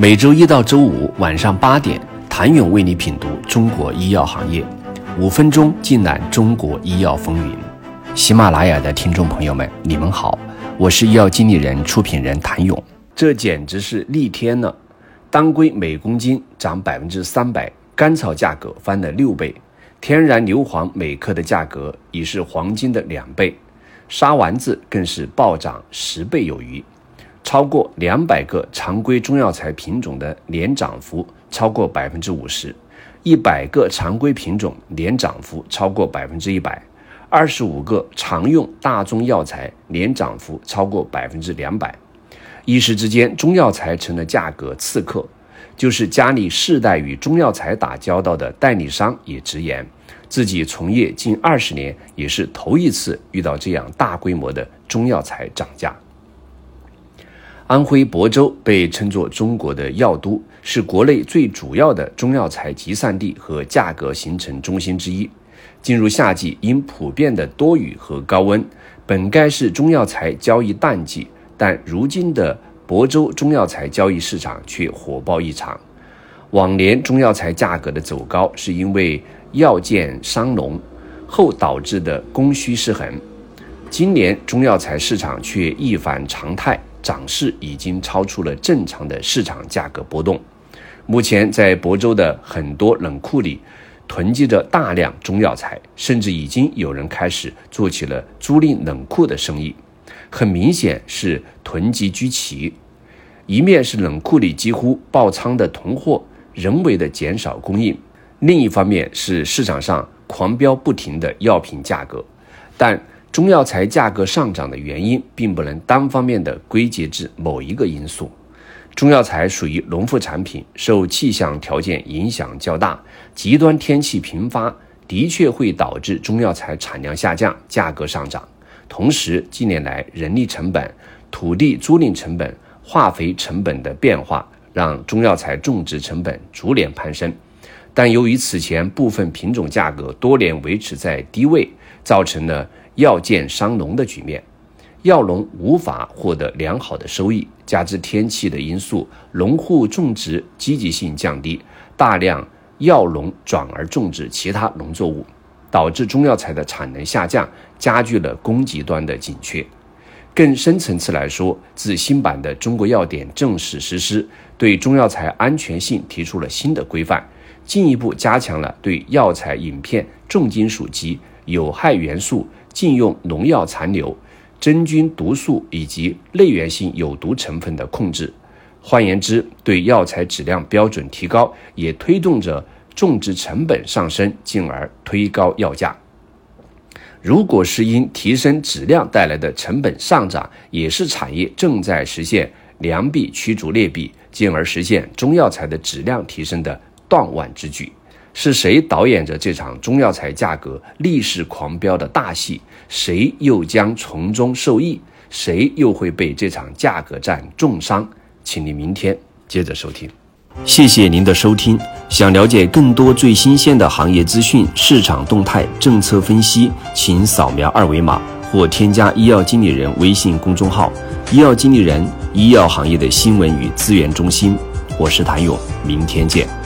每周一到周五晚上八点，谭勇为你品读中国医药行业，五分钟尽览中国医药风云。喜马拉雅的听众朋友们，你们好，我是医药经理人、出品人谭勇。这简直是逆天了！当归每公斤涨百分之三百，甘草价格翻了六倍，天然硫磺每克的价格已是黄金的两倍，沙丸子更是暴涨十倍有余。超过两百个常规中药材品种的年涨幅超过百分之五十，一百个常规品种年涨幅超过百分之一百，二十五个常用大宗药材年涨幅超过百分之两百。一时之间，中药材成了价格刺客。就是家里世代与中药材打交道的代理商也直言，自己从业近二十年，也是头一次遇到这样大规模的中药材涨价。安徽亳州被称作中国的药都，是国内最主要的中药材集散地和价格形成中心之一。进入夏季，因普遍的多雨和高温，本该是中药材交易淡季，但如今的亳州中药材交易市场却火爆异常。往年中药材价格的走高，是因为药贱伤农后导致的供需失衡。今年中药材市场却一反常态。涨势已经超出了正常的市场价格波动。目前，在亳州的很多冷库里囤积着大量中药材，甚至已经有人开始做起了租赁冷库的生意。很明显是囤积居奇，一面是冷库里几乎爆仓的囤货，人为的减少供应；另一方面是市场上狂飙不停的药品价格，但。中药材价格上涨的原因，并不能单方面的归结至某一个因素。中药材属于农副产品，受气象条件影响较大，极端天气频发，的确会导致中药材产量下降，价格上涨。同时，近年来人力成本、土地租赁成本、化肥成本的变化，让中药材种植成本逐年攀升。但由于此前部分品种价格多年维持在低位，造成了。药贱伤农的局面，药农无法获得良好的收益，加之天气的因素，农户种植积极性降低，大量药农转而种植其他农作物，导致中药材的产能下降，加剧了供给端的紧缺。更深层次来说，自新版的《中国药典》正式实施，对中药材安全性提出了新的规范，进一步加强了对药材饮片重金属及有害元素。禁用农药残留、真菌毒素以及内源性有毒成分的控制。换言之，对药材质量标准提高，也推动着种植成本上升，进而推高药价。如果是因提升质量带来的成本上涨，也是产业正在实现良币驱逐劣币，进而实现中药材的质量提升的断腕之举。是谁导演着这场中药材价格逆势狂飙的大戏？谁又将从中受益？谁又会被这场价格战重伤？请您明天接着收听。谢谢您的收听。想了解更多最新鲜的行业资讯、市场动态、政策分析，请扫描二维码或添加医药经理人微信公众号“医药经理人”——医药行业的新闻与资源中心。我是谭勇，明天见。